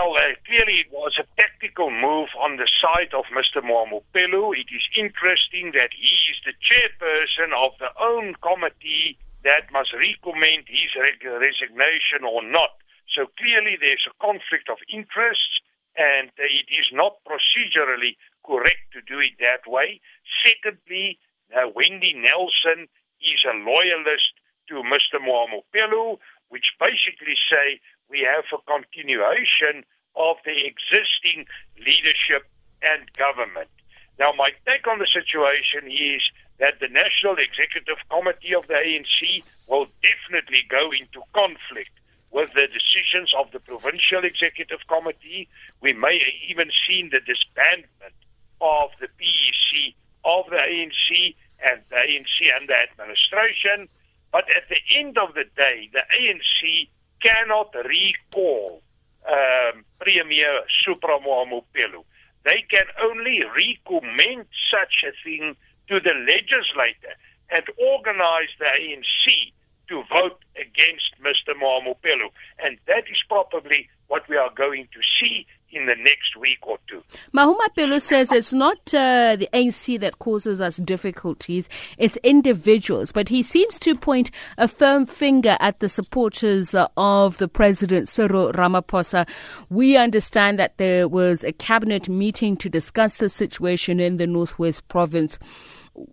Well, uh, clearly it was a tactical move on the side of Mr. Mahumapelo. It is interesting that he is the chairperson of the own committee that must recommend his resignation or not. So clearly there's a conflict of interests and it is not procedurally correct to do it that way. Secondly, uh, Wendy Nelson is a loyalist to Mr. Mahumapelo, which basically say we have a continuation of the existing leadership and government. Now, my take on the situation is that the National Executive Committee of the ANC will definitely go into conflict with the decisions of the Provincial Executive Committee. We may have even seen the disbandment of the PEC of the ANC and the ANC and the administration. But at the end of the day, the ANC cannot recall um, Premier Supra Mohamopelo. They can only recommend such a thing to the legislator and organize the ANC to vote against Mr. Mahumapelo. And that is probably what we are going to see in the next week or two. Mahumapelo says it's not uh, the ANC that causes us difficulties, it's individuals. But he seems to point a firm finger at the supporters uh, of the president, Cyril Ramaphosa. We understand that there was a cabinet meeting to discuss the situation in the Northwest province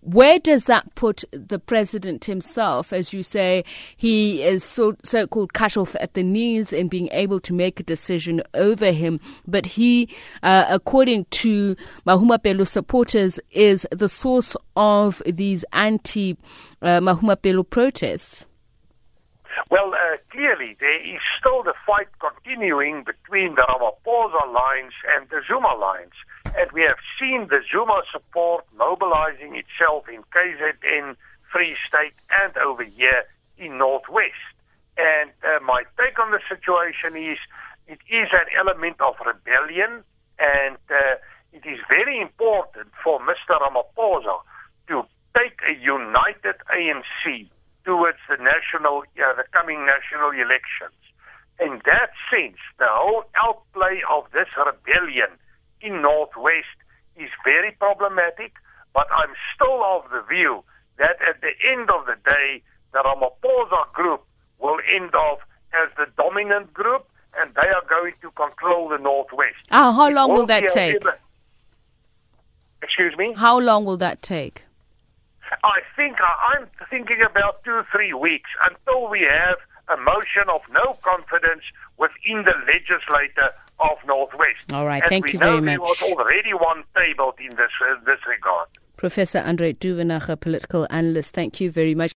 where does that put the president himself? As you say, he is so, so-called cut off at the knees in being able to make a decision over him. But he, uh, according to Mahumapelo supporters, is the source of these anti uh, Mahumapelo protests. Well, uh, clearly there is still the fight continuing between the Ramaphosa lines and the Zuma lines. And we have seen the Zuma support mobilizing itself in KZN, Free State, and over here in Northwest. And uh, my take on the situation is it is an element of rebellion, and uh, it is very important for Mr. Ramaphosa to take a united ANC towards the national, uh, the coming national elections. In that sense, the whole outplay of this rebellion in Northwest is very problematic, but I'm still of the view that at the end of the day, the Ramaphosa group will end up as the dominant group, and they are going to control the Northwest. Ah, how long will that take? Excuse me? How long will that take? I think I'm thinking about two, three weeks until we have a motion of no confidence within the legislature of Northwest. All right, As thank you very much. There was already one tabled in this uh, this regard. Professor Andre Duvenhage, political analyst. Thank you very much.